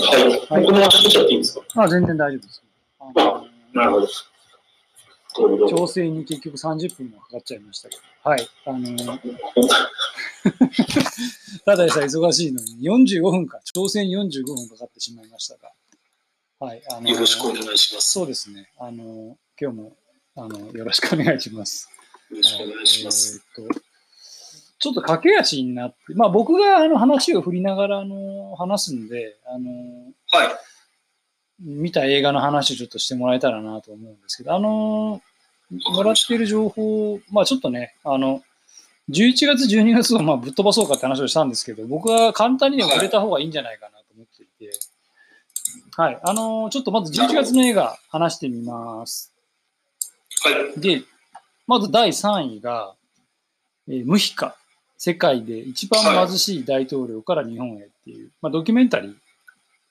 はい。はいこのまま作っちゃっていいんですか？あ、全然大丈夫です。あのなるほど。調整に結局30分もかかっちゃいましたけど。はい。あの、ただでさえ忙しいのに45分か、調整に45分かかってしまいましたが。はい。あのよろしくお願いします。そうですね。あの、今日も、あの、よろしくお願いします。よろしくお願いします。えーっとちょっと駆け足になって、まあ僕があの話を振りながらあの話すんで、あの、はい。見た映画の話をちょっとしてもらえたらなと思うんですけど、あの、もらっている情報、まあちょっとね、あの、11月、12月をまあぶっ飛ばそうかって話をしたんですけど、僕は簡単にでも触れた方がいいんじゃないかなと思っていて、はい、あの、ちょっとまず11月の映画話してみます。はい。で、まず第3位が、えームヒカ、世界で一番貧しい大統領から日本へっていう、まあ、ドキュメンタリー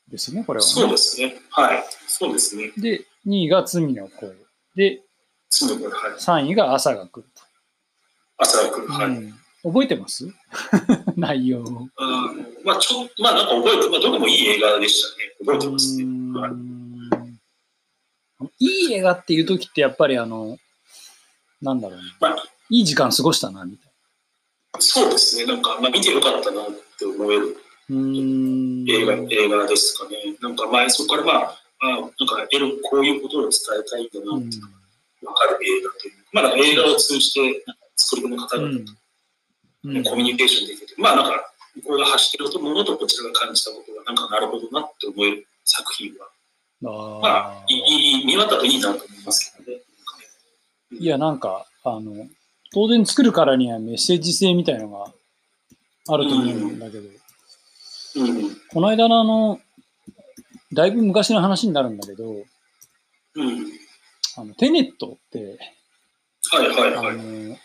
ですね、これは、ね。そうですね。はい。そうですね。で、2位が罪の声。で、すぐこれ、はい。3位が朝が来る朝が来る。と。はい。うん覚えてます？内容を。うんまあ、ちょまあ、なんか覚えて、まあ、どれもいい映画でしたね。覚えてますね。いい映画っていう時ってやっぱりあの、なんだろうね。まあ、いい時間過ごしたな、みたいそうですね。なんか、まあ、見てよかったなって思える。映画、映画ですかね。なんか、まあ、そこからまあ、あなんか、こういうことを伝えたいんだなうってわかる映画という。まあ、なんか映画を通じて、作り手の方々ん。とうんコミュニケーションできて、まあ、なんか、向こうが発しているものとこちらが感じたことが、なんか、なるほどなって思える作品は、あまあ、いい、いい見渡といいなと思いますけどね。ーいや、なんか、あの、当然作るからにはメッセージ性みたいのがあると思うんだけど、うん。この間のあの、だいぶ昔の話になるんだけど、うん。あのテネットって、はいはいあはい。の、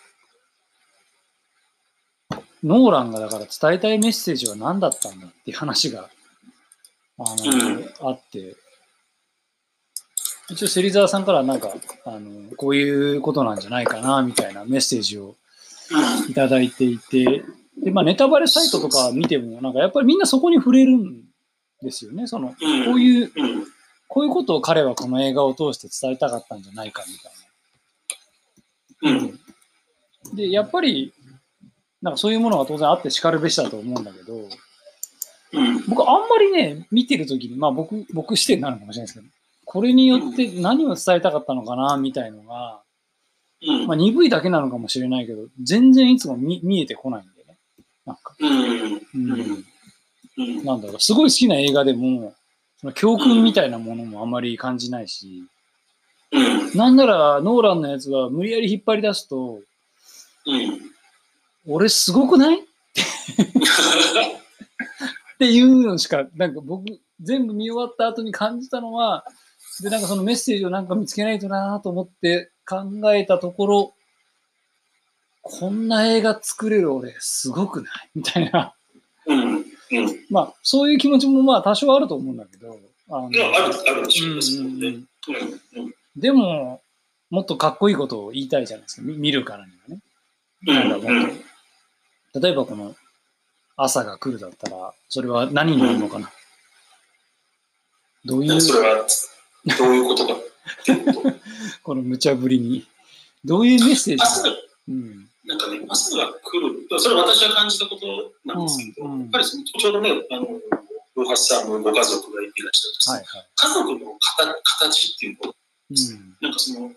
ノーランがだから伝えたいメッセージは何だったんだっていう話が、あの、うんあって、一応芹沢さんからなんか、あの、こういうことなんじゃないかな、みたいなメッセージをいただいていて、で、まあネタバレサイトとか見ても、なんかやっぱりみんなそこに触れるんですよね。その、こういう、こういうことを彼はこの映画を通して伝えたかったんじゃないかみたいな。で、やっぱり、なんかそういうものが当然あってしかるべしだと思うんだけど、僕あんまりね、見てるときに、まあ僕、僕視点なのかもしれないですけど、これによって何を伝えたかったのかな、みたいのが、うんまあ鈍いだけなのかもしれないけど、全然いつも見見えてこないんでね。なんか、うん。なんだろう、すごい好きな映画でも、その教訓みたいなものもあんまり感じないし、うん。なんならノーランのやつは無理やり引っ張り出すと、うん。俺すごくない？っていうのしか、なんか僕、全部見終わった後に感じたのは、で、なんかそのメッセージをなんか見つけないとなと思って考えたところ、こんな映画作れる俺、すごくない？みたいな。うん。うん。まあ、そういう気持ちもまあ多少あると思うんだけど、あのいや、ある、あるでしすもんね。うんうん。うん。でも、もっとかっこいいことを言いたいじゃないですか、み見るからにはね。なんかもっと例えばこの朝が来るだったら、それは何になるのかな、どういう、それは、どういうことかっていうと、この無茶ぶりに、どういうメッセージ？なんかね、朝が来る、それは私が感じたことなんですけど、うんうん。やっぱりそのちょうどね、あの、大橋さんのご家族がいらっしゃるとさ、はいはい。家族の形形っていうのうん。なんかその、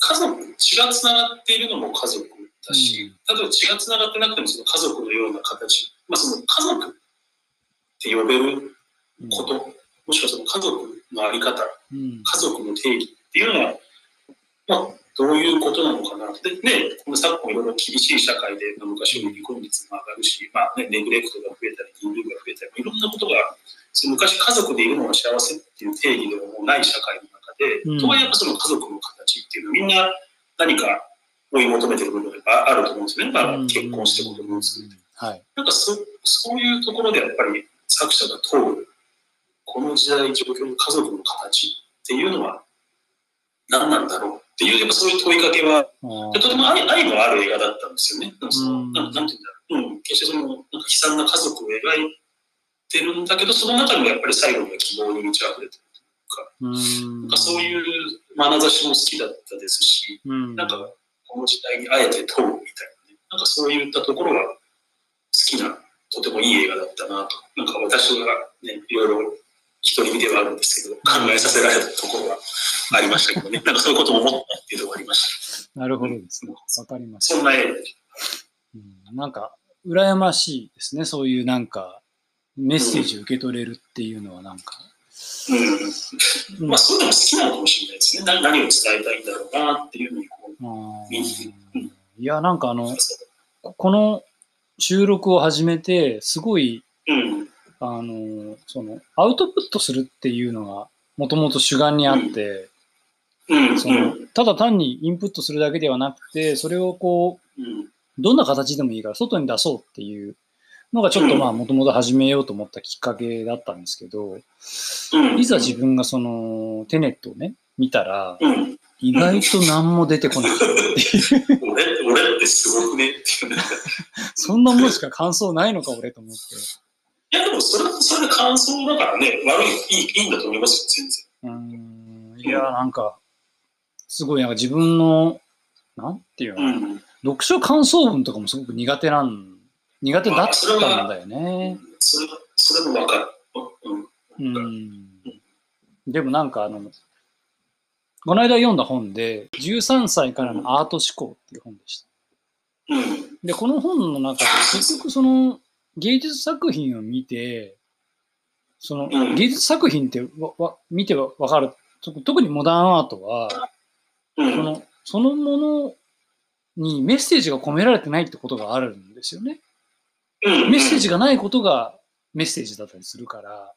家族、血がつながっているのも家族だし、例えば血がつながってなくてもその家族のような形、まあその家族って呼べるうん。こと、もしくはその家族のあり方、うん。家族の定義っていうのは、まあ、どういうことなのかなで、ね、この昨今いろいろ厳しい社会で、まあ昔より離婚率も上がるし、まあね、ネグレクトが増えたり、人類が増えたり、いろんなことが、その昔家族でいるのが幸せっていう定義でもない社会の中で、うんとはいえやっぱその家族の形っていうのはみんな何か追い求めてる部分があると思うんですよね。まあ、結婚して子供を作る。はい。なんかそそういうところでやっぱり作者が問う、この時代状況の家族の形っていうのは何なんだろうっていう、やっぱそういう問いかけは、とても愛愛のある映画だったんですよね。なんかそのうん。なんかなんていうんだろう、うん、決してそのなんか悲惨な家族を描いってるんだけど、その中でもやっぱり最後には希望に満ち溢れてるうん。なんかそういう眼差しも好きだったですし、うん。なんかこの時代にあえて問うみたいなね、なんかそういったところが好きな、とてもいい映画だったなと。なんか私はね、いろいろ一人見ではあるんですけど、考えさせられたところはありましたけどね、なんかそういうことも思ったっていうのがありました。なるほどですね。わかりました。そんな映画でしうんなんか、羨ましいですね。そういうなんか、メッセージを受け取れるっていうのはなんか。た。うん。まあそういうのも好きなのかもしれないですね。な何を伝えたいんだろうなっていうのにこう、あ見にーいや、なんかあの、ここの収録を始めて、すごい、うん。あの、その、アウトプットするっていうのが、もともと主眼にあって、うん。その、ただ単にインプットするだけではなくて、それをこう、うん。どんな形でもいいから外に出そうっていうのがちょっとまあもともと始めようと思ったきっかけだったんですけど、うん。いざ自分がそのテネットをね、見たら、うん。意外と何も出てこないっていう。俺、俺ってすごくねっていうね。そんなもんしか感想ないのか俺と思って。いや、でもそれ、それで感想だからね、悪い、いい、いいんだと思いますよ、全然。うーん。いや、なんか、すごいなんか自分の、なんていうの、うん。読書感想文とかもすごく苦手なん、苦手だったんだよね。それは、それもわかる。うん。うんでもなんかあの、この間読んだ本で、13歳からのアート思考っていう本でした。うん。で、この本の中で結局その芸術作品を見て、そのうん芸術作品ってわわ見てわかる、と特にモダンアートは、うん。そのそのものにメッセージが込められてないってことがあるんですよね。うん、メッセージがないことがメッセージだったりするから。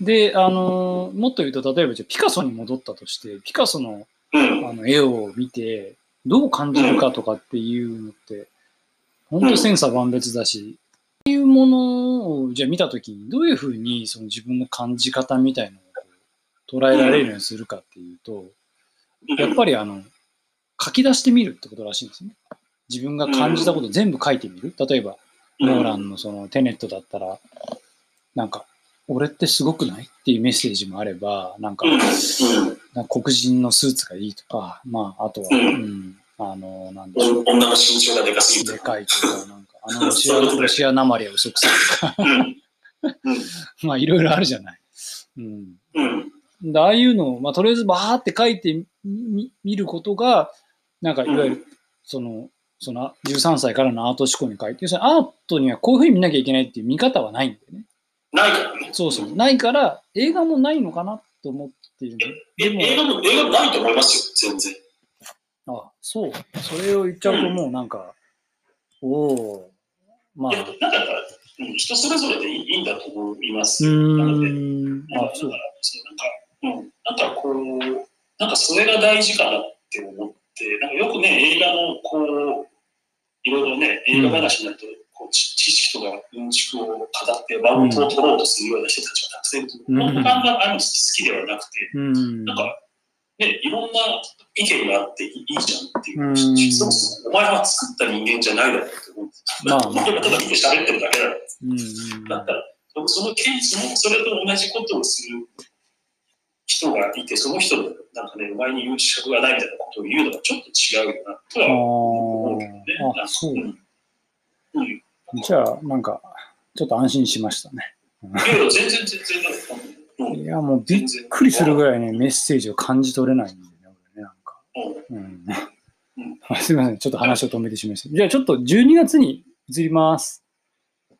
で、あのもっと言うと、例えばじゃあピカソに戻ったとして、ピカソのうん。あの絵を見て、どう感じるかとかっていうのって、本当千差万別だし、そういうものをじゃあ見たときに、どういうふうにその自分の感じ方みたいのを捉えられるようにするかっていうと、やっぱりあの、書き出してみるってことらしいんですね。自分が感じたことを全部書いてみる。例えば、ノーランのそのテネットだったら、なんか、俺ってすごくないっていうメッセージもあれば、なんか。なんか黒人のスーツがいいとか、まあ、あとは、ううんん、あの、なんでしょう。女の身長がでかすぎるでかいとか、なんか、あのロシア、ロシアなまりは嘘くさいとか、うん。まあ、いろいろあるじゃない。うん。うん。でああいうのを、まあ、とりあえずバーって書いてみ見ることが、なんか、いわゆる、その、その13歳からのアート思考に書いて、要するにアートにはこういうふうに見なきゃいけないっていう見方はないんだよね。ないからね。そうそう。ないから、映画もないのかなと思っている。え、でも映画も、映画ないと思いますよ、全然。あ、そう。それを言っちゃうともうなんか、おおまあいや、、なんか人それぞれでいいんだと思います。なので、ーん。あ、そうだから、。そうなんか、うん、なんかこう、なんかそれが大事かなって思って、なんかよくね、映画のこう、いろいろね、映画話になると、こう知知識とかうんちくを語ってマウントを取ろうとするような人たちがたくさんいると思う。うん僕はあんまあの好きではなくて、うん。なんか、ね、いろんな意見があっていいじゃんっていうう。んそもそもお前は作った人間じゃないだろうって思うんですよ。まあただ見て喋ってるだけだろううん。だったら、そのケースの、それと同じことをする人がいて、その人の、なんかね、お前に言う資格がないみたいなことを言うのがちょっと違うよな、とは思うけどね。ああそううん。うん。じゃあ、なんか、ちょっと安心しましたね。いやいや、全然全然、うん。いや、もうびっくりするぐらいね、メッセージを感じ取れないんだよね、なんか。うん。すみません、ちょっと話を止めてしまいました。じゃあ、ちょっと12月に移ります。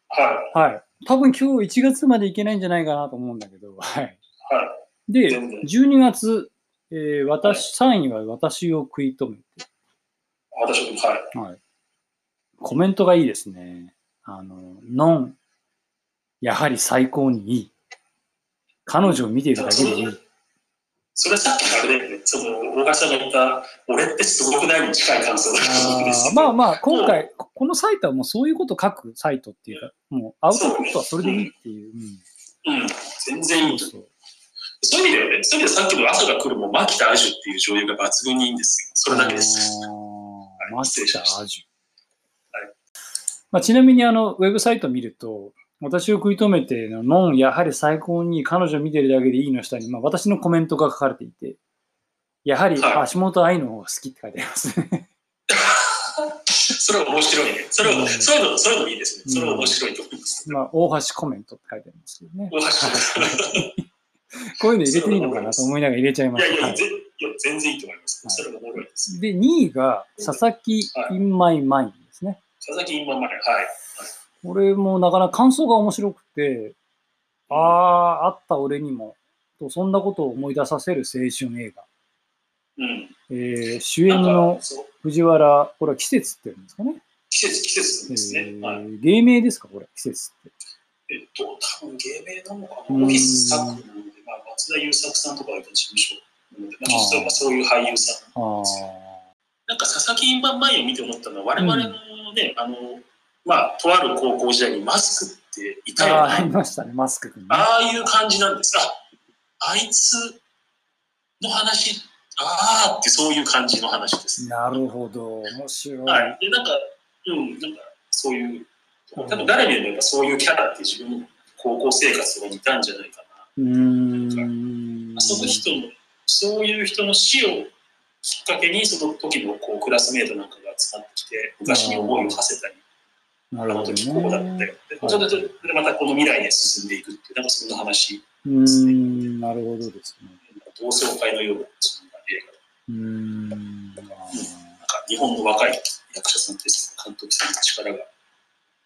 ははい。多分今日1月までいけないんじゃないかなと思うんだけど、はい。い。はい。で、全然12月、えー私、3位は私を食い止めて、私も、はい。はい。コメントがいいですね。あの、ノン、やはり最高にいい。彼女を見ているだけでいい。それはさっきあれだよね、その、大橋さんが言った、俺ってすごくないに近い感想だと思うんですあまあまあ、今回、このサイトはもうそういうこと書くサイトっていうか、もうアウトプットはそれでいいっていう。うんうん。全然いい。そうそういう意味ではね、そういう意味ではさっきの朝が来るも、牧田アジュっていう女優が抜群にいいんですよ。それだけです。あーはいマスタアジュ。はいまあ、ちなみにあのウェブサイトを見ると、私を食い止めての、ノン、やはり最高に彼女見てるだけでいいの下に、まあ、私のコメントが書かれていて、やはりはい橋本愛の方が好きって書いてありますね。それは面白いね。それは、うんそういうの、そういうのいいですね。うんそれは面白いと思います。まあ、大橋コメントって書いてありますけどね。大橋こういうの入れていいのかなと思いながら入れちゃいました。いやいや、全然いいと思います。はいそれがおもろいです。で、2位が佐々木はい in my mind ですね。佐々木今まで、はい。これもなかなか感想が面白くて、ああ、あった俺にも、とそんなことを思い出させる青春映画。うん。えー主演の藤原、これは季節って言うんですかね？季節、季節ですね。えーはい。芸名ですか、これ、季節って？えっと、多分芸名なのかうんな。オフィス作なので、まあ、松田優作さんとかがいた事務所なので、まあ、ちょっとそういう俳優さん。ああ。なんか佐々木印判前を見て思ったのは、我々のね、あの、まあ、とある高校時代にマスクっていたよああ、ありな。ましたね、マスク君ね。ああいう感じなんです。あ、あいつの話、ああってそういう感じの話です。なるほど、面白い。はい。で、なんか、うん、なんか、そういう、多分誰にでもそういうキャラって自分の高校生活とかにいたんじゃないかうーん。な。その人の、そういう人の死をきっかけに、その時のこうクラスメートなんかが集まってきて、昔に思いを馳せたり、なるほど時こうだったよ。ね。で、それででまたこの未来へ進んでいくっていう、なんかそんな話、うーん、なるほどですね。同窓会のようなそんな映画うーん。なんか日本の若い役者さんです監督さんの力が、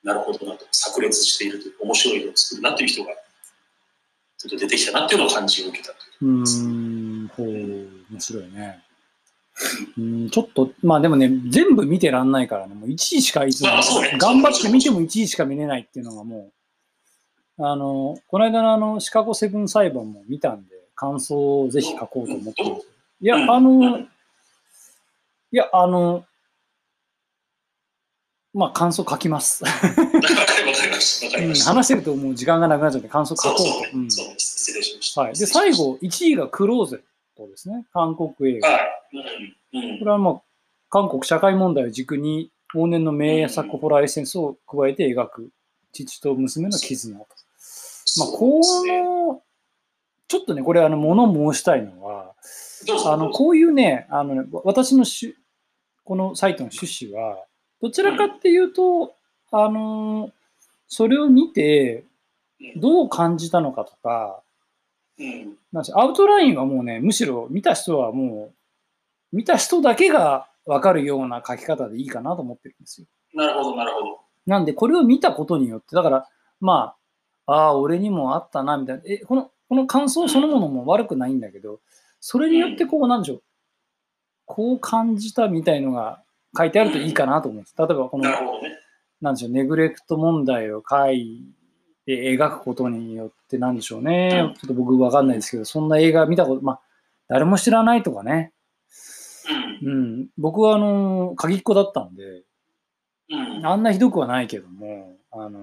なるほどなと、炸裂しているという、面白いのを作るなという人が、ちょっと出てきたなっていうのを感じを受けたという。ん、ほう、面白いね。うん、ちょっと、まあでもね、全部見てらんないからね、もう1位しかいつも、頑張って見ても1位しか見れないっていうのがもう、あの、この間のあの、シカゴセブン裁判も見たんで、感想をぜひ書こうと思ってます。いや、うんあうんの、いや、あの、まあ感想書きます。うん。話してるともう時間がなくなっちゃって感想書こうと。そうそうねうんそう失礼しました。はい。で、最後、1位がクローゼットですね。韓国映画。はい。これはまあ、韓国社会問題を軸に、往年の名作ホラーエッセンスを加えて描く、父と娘の絆と。まあ、この、ちょっとね、これ、あの、物申したいのは、あの、こういうね、あのね、私のしゅこのサイトの趣旨は、どちらかっていうと、あの、それを見て、どう感じたのかとか、うん。なんアウトラインはもうね、むしろ見た人はもう、見た人だけが分かるような書き方でいいかなと思ってるんですよ。なるほど、なるほど。なんで、これを見たことによって、だから、まあ、ああ、俺にもあったな、みたいな。え、この、この感想そのものも悪くないんだけど、それによってこう、なんでしょう、こう感じたみたいのが書いてあるといいかなと思うんです。例えば、このな。なんでしょう、ネグレクト問題を書いて描くことによって、なんでしょうね、うんちょっと僕わかんないですけど、そんな映画見たこと、まあ、誰も知らないとかね、うん。うん、僕はあの、鍵っ子だったんで、うん。あんなひどくはないけども、あの、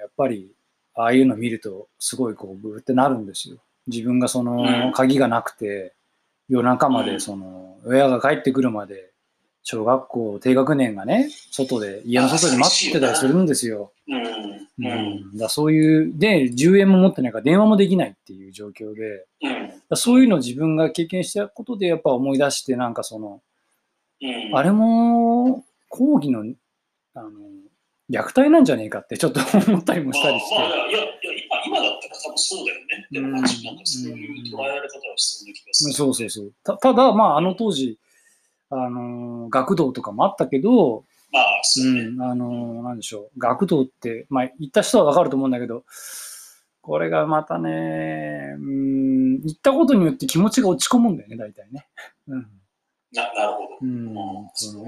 やっぱり、ああいうの見ると、すごいこう、ブーってなるんですよ。自分がそのうん、鍵がなくて、夜中まで、うんその、親が帰ってくるまで、小学校低学年がね、外で、家の外で待ってたりするんですよ。うん。だそういう、で、10円も持ってないから電話もできないっていう状況で、うん。だそういうのを自分が経験したことでやっぱ思い出して、なんかその、うん。あれも、講義の、あの、虐待なんじゃねえかってちょっと思ったりもまあ、したりして。まあ、いや、いや、今、今だったら多分そうだよね。でも、うんなんかそういう捉えられ方はする。そうそうそう。たただ、まあ、あの当時、あの、学童とかもあったけど、まあ、そううね。ん、あの、なんでしょう、学童って、まあ、行った人はわかると思うんだけど、これがまたね、うん、行ったことによって気持ちが落ち込むんだよね、大体ね。うん。ななるほど。うんうん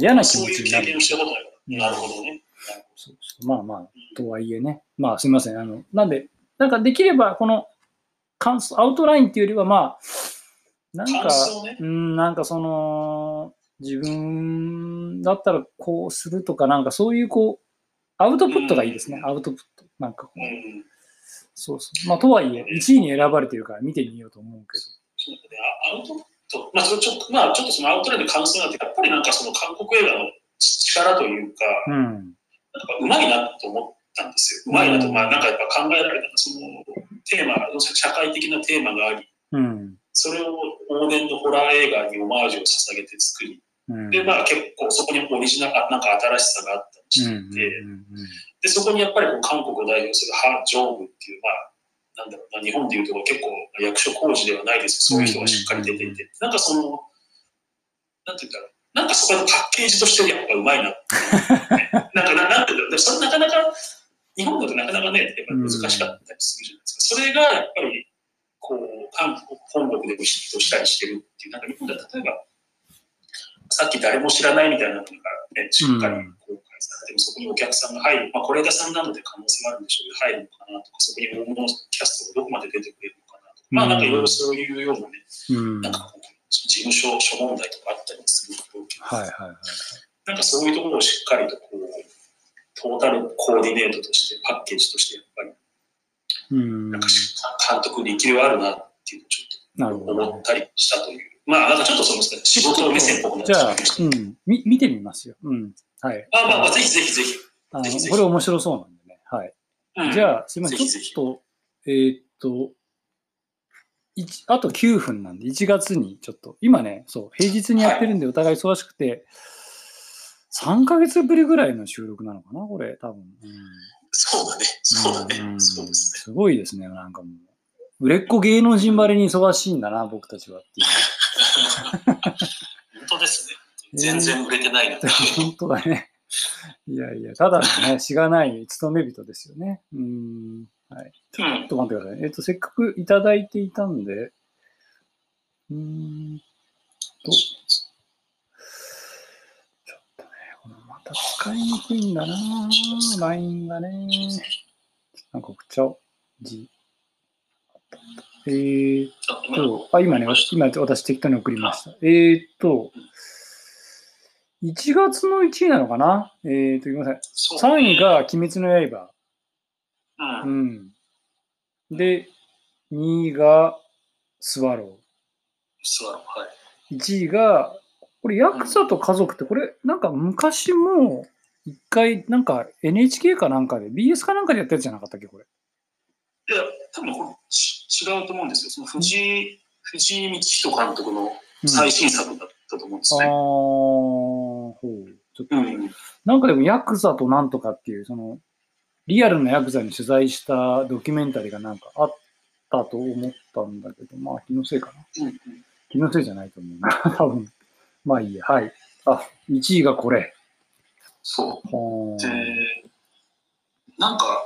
嫌な気持ちそういうになる経験をしたことないから。うんなるほどね。そうそうまあまあ、とはいえね。まあすみません。あの、なんで、なんかできれば、この感想、アウトラインっていうよりは、まあ、なんかね。うん、なんかその、自分だったらこうするとか、なんかそういうこう、アウトプットがいいですね。うんアウトプット。なんかこう、うん。そうそう。まあとはいえ、1位に選ばれてるから見てみようと思うけそうアウトプット、まあ、ちょっと、まあ、ちょっとそのアウトラインで感想なんて、やっぱりなんかその韓国映画の力というか、ど。うん。なんかうまいなと思ったんですよ。うまいなと、まあなんかやっぱ考えられたそのテーマ、社会的なテーマがあり、うん。それを往年のホラー映画にオマージュを捧げて作り、うん。で、まあ結構そこにオリジナル、なんか新しさがあったりしうんうんていて、で、そこにやっぱりこう韓国を代表するハ・ジョングっていう、まあ、なんだろうな、日本でいうと結構役所工事ではないです。けど、そういう人がしっかり出ていて、なんかその、なんて言ったら、なんかそこでパッケージとしてやっぱうまいなって。なんか、ななんて言うんだろう、それなかなか、日本だとなかなかね、やっぱ難しかったりするじゃないですか。それがやっぱり、こう、韓国、本国でもヒットしたりしてるっていう、なんか日本では例えば、さっき誰も知らないみたいなのがね、しっかり公開されても、そこにお客さんが入る、まあ、是枝さんなので可能性があるんでしょうけど、入るのかなとか、そこに大物キャストがどこまで出てくれるのかなとか、まあなんかいろいろそういうようなね、うん。なんかこう事務所諸問題とかあったりもするだろうけど、はいはいはい。なんかそういうところをしっかりとこう、トータルコーディネートとして、パッケージとして、やっぱり、うん。なんかし監督に生きるはあるなっていうのをちょっと。思ったりしたという。まあなんかちょっとその仕事目線っぽくなっじゃあ。うん。み、見てみますよ。うん。はい。あまあまあ、ぜひぜひぜひ。あのこれ面白そうなんでね。はい。うんじゃあ、すみません。ちょっと、えーっと、一あと9分なんで、1月にちょっと、今ね、そう、平日にやってるんで、お互い忙しくて、3ヶ月ぶりぐらいの収録なのかな、これ、多分。うんそうだね。そうだね。んそうですね。すごいですね、なんかもう。売れっ子芸能人ばりに忙しいんだな、僕たちはっていう。本当ですね。全然売れてないな。本当だね。いやいや、ただのね、しがない勤め人ですよね。うん。はい。ちょっと待ってください。えっ、と、せっかくいただいていたんで、うーんと、ちょっとね、このまた使いにくいんだな LINE がね。なんか送っちゃおう。G。えーとと、あ、今ね、今私適当に送りました。えーっと、1月の1位なのかな？えーっと、ごめんなさい。そう3位が鬼滅の刃。う。うんん。で、2位がスワロスワロー、はい。ー。1位が、これ、ヤクザと家族って、これ、なんか昔も、一回、なんか NHK かなんかで、BS かなんかでやったやつじゃなかったっけ、これ。いや、多分こ違うと思うんですよ。その藤井、藤井道人監督のうん最新作だったと思うんですあー、ね。ほう。ちょっとうん。なんかでもヤクザとなんとかっていう、その、リアルなヤクザに取材したドキュメンタリーがなんかあったと思ったんだけど、まあ気のせいかな。うん気のせいじゃないと思うな、多分。まあいいや、はい。あ、1位がこれ。そう。で、なんか、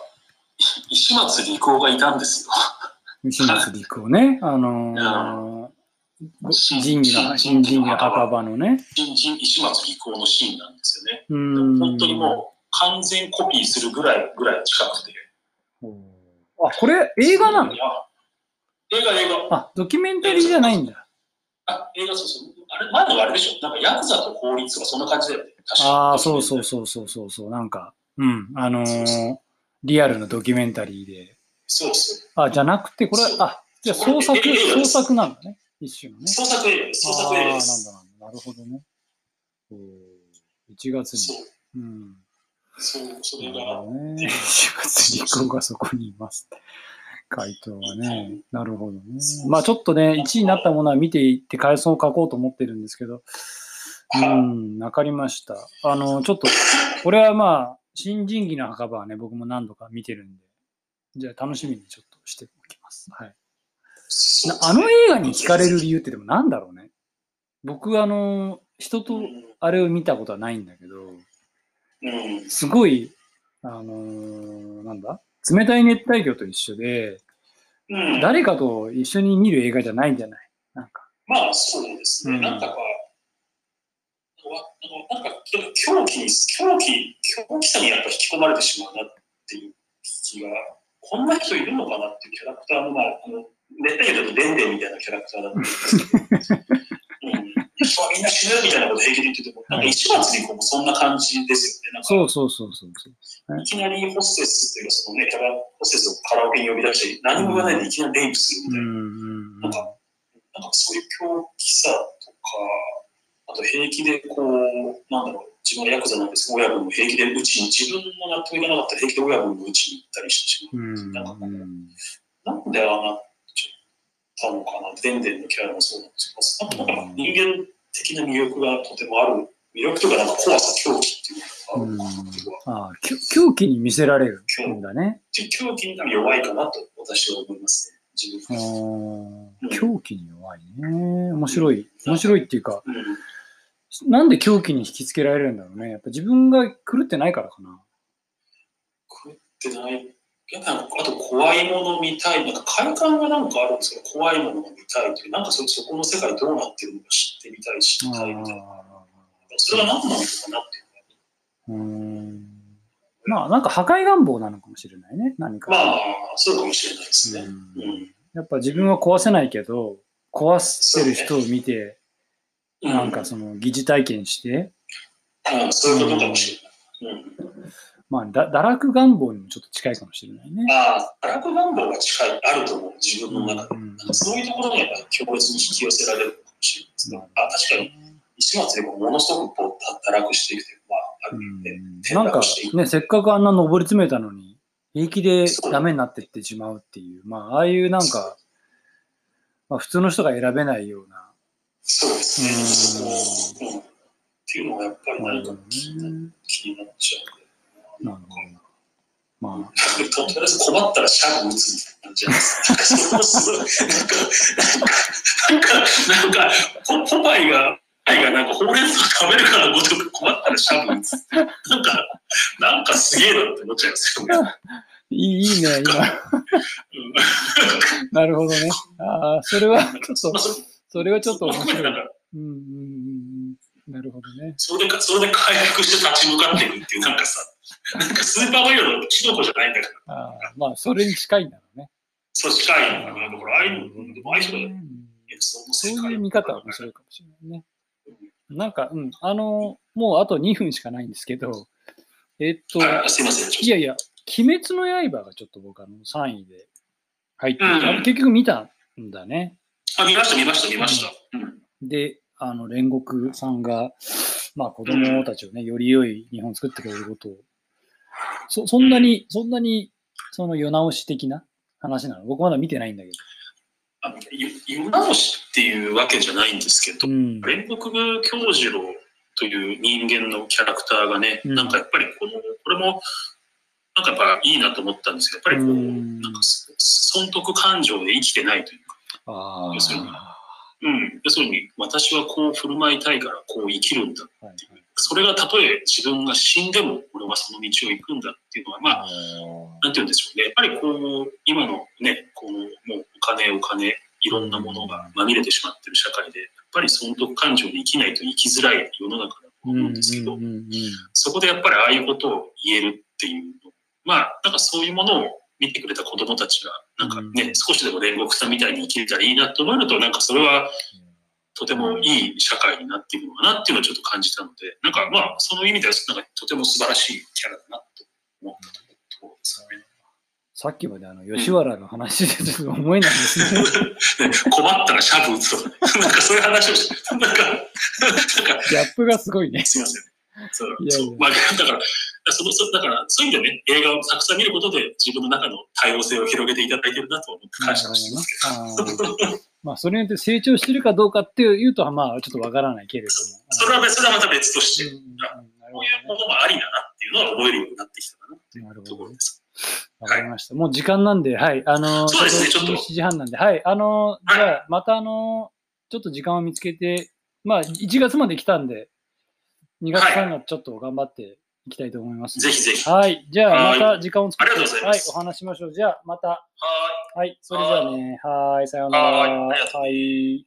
石松陸夫がいたんですよ。西松陸をね、あのー、仁義の、新仁義の墓場のね。新人石松陸夫のシーンなんですよね。うーん。本当にもう完全コピーするぐらいぐらい近くて。あ、これ映画なの？映画映画。あ、ドキュメンタリーじゃないんだ。あ、映画そうそう。あれ、前のあれでしょ？なんかヤクザと法律とかそんな感じだよね。ああ、そうそうそうそうそうそう、なんか、うん、あのー、リアルなドキュメンタリーで。そうそう。あ、じゃなくて、これは、あ、じゃ創作、創作なんだね。一種のね。創作映画です。創作映画でああ。なんだなるほどね。おー1月そうに。。うん。そう、それが。ね。1月に子がそこにいます。回答はね。なるほどね。まあちょっとね、1位になったものは見ていって感想を書こうと思ってるんですけど、うん、わかりました。あの、ちょっと、これはまあ、新人技の墓場はね、僕も何度か見てるんで、じゃあ楽しみにちょっとしておきます。はい。あの映画に惹かれる理由ってでもなんだろうね。僕、あの、人とあれを見たことはないんだけど、うん。すごい、あのーなんだ？冷たい熱帯魚と一緒で、うん。誰かと一緒に見る映画じゃないんじゃない？なんか。まあ、そうですね。うんなんかこう、わなんか、狂気に、狂気、狂気さにやっぱ引き込まれてしまうなっていう気が、こんな人いるのかなっていうキャラクターの、まあ、あの、熱帯魚だとデンデンみたいなキャラクターだったんですけど、うん。人はみんな死ぬみたいなこと平気で言ってても、なんか一月にこうもそんな感じですよね。なんかそうそうそうそうそう。いきなりホステスっていうか、そのね、キャラホステスをカラオケに呼び出して、何も言わないでいきなりレイプするみたいな。うんうんうん。なんか、なんかそういう狂気さとか、あと平気でこう、なんだろう、自分はヤクザなんです親分も平気でうちに、自分の納得いかなかったら平気で親分もうちに行ったりしてしまう。うん。なんかなんでああなっちゃったのかな、でんでんのキャラもそうなんですけど、なんか人間的な魅力がとてもある、魅力というか、なんか怖さ、狂気っていうのがあるああ、狂気に見せられるんだね。狂気に弱いかなと私は思いますね、自あ分狂気に弱いね。面白い。面白いっていうか、うんなんで狂気に引きつけられるんだろうね。やっぱ自分が狂ってないからかな。狂ってない。やっぱあと怖いもの見たい、なんか快感がなんかあるんですよ。怖いものが見たいという、なんかそそこの世界どうなってるのか知ってみたい、知りたいみたいな。あそれが何なのかなっていううーん。まあ、なんか破壊願望なのかもしれないね。何か。まあ、そうかもしれないですね。うんうんやっぱ自分は壊せないけど、壊してる人を見て、なんかその疑似体験して、うん、そういうことかもしれない。うん、まあ、だ堕落願望にもちょっと近いかもしれないね。ああ、楽願望が近い、あると思う、自分の中で。うんなん。かそういうところにやっぱ強烈に引き寄せられるのかもしれないですね。あ確かに、石松でもものすごくこう堕落していくというか、まあ、ある意味で、転なんか落していく。ね、せっかくあんな上り詰めたのに、平気でダメになってってしまうっていう、まあ、ああいうなんか、まあ、普通の人が選べないような、そうですね。うんそこ、うん。っていうのがやっぱり何か気になね気になっちゃう。なるほど。まあ、とりあえず困ったらシャブ打つみたいな感じなんです。なんかそれもすごい、なんか、なんか、なんか、なんかポポパイが、ポパイがなんかほうれん草食べるからごとく困ったらシャブ打つ。なんか、なんかすげえなって思っちゃいますよね。いいいいね、今。うんなるほどね。ああ、それはちょっとまあ、そそれはちょっと面白い。うんうんうんうん。なるほどね。それでか、それで回復して立ち向かっていくっていう、なんかさ、なんかスーパーマリオのキノコじゃないんだから、ああまあ、それに近いんだろうね。そう近いのかな。だから、ああいうの、でもああいう人がうん演奏のそういう見方は面白いかもしれないね。なんか、うん、あの、もうあと2分しかないんですけど、えっと、あすいません。いやいや、鬼滅の刃がちょっと僕あの3位で入ってて、うん結局見たんだね。あ、見ました、見ました、見ました。うん。で、あの、煉獄さんが、まあ子供たちをね、より良い日本を作ってくれることを、そそんなに、そんなに、その世直し的な話なの？僕まだ見てないんだけど。あのゆ湯直しっていうわけじゃないんですけど、うん。煉獄京次郎という人間のキャラクターがね、うんなんかやっぱりこの、これも、なんかやっぱいいなと思ったんですけど、やっぱりこう、うんなんか損得感情で生きてないという。要するにうん、要するに私はこう振る舞いたいからこう生きるんだ。はいはいそれがたとえ自分が死んでも俺はその道を行くんだっていうのは、まあ、あなんて言うんでしょうね。やっぱりこう、今のね、このもうお金お金、いろんなものがまみれてしまってる社会で、やっぱり損得感情で生きないと生きづらい世の中だとー思うんですけど、そこでやっぱりああいうことを言えるっていうの、まあ、なんかそういうものを見てくれた子供たちが、なんかね、うん少しでも煉獄さんみたいに生きれたらいいなと思うと、なんかそれはとてもいい社会になっているのかなっていうのをちょっと感じたので、なんかまあ、その意味では、なんかとても素晴らしいキャラだなと思ったところですよね。さっきまであの吉原の話でちょっと思えないですね。ね困ったらシャブ打つとかね、なんかそういう話をして、なんか、なんか、ギャップがすごいね。すいません。そう。そう。まあ、だから、そのそだからそういう意味ではね、映画をたくさん見ることで自分の中の多様性を広げていただいてるなと思って感謝してますけど。あー。まあ、それによって成長してるかどうかっていうと、まあ、ちょっとわからないけれども。それは別それはまた別として、うんこういうものもありだなっていうのは覚えるようになってきたかなっていうところです。わかりました。もう時間なんで、はい。あのー、そうですねちょっと。7時半なんで、はい。あのー、はい。じゃあ、またあのー、ちょっと時間を見つけて、まあ、1月まで来たんで、2月、3月ちょっと頑張っていきたいと思います、はい。ぜひぜひ。はい。じゃあ、また時間を作って、い。はい、お話しましょう。じゃあ、また。はい。はい、それじゃあね。はい、さようなら。はい。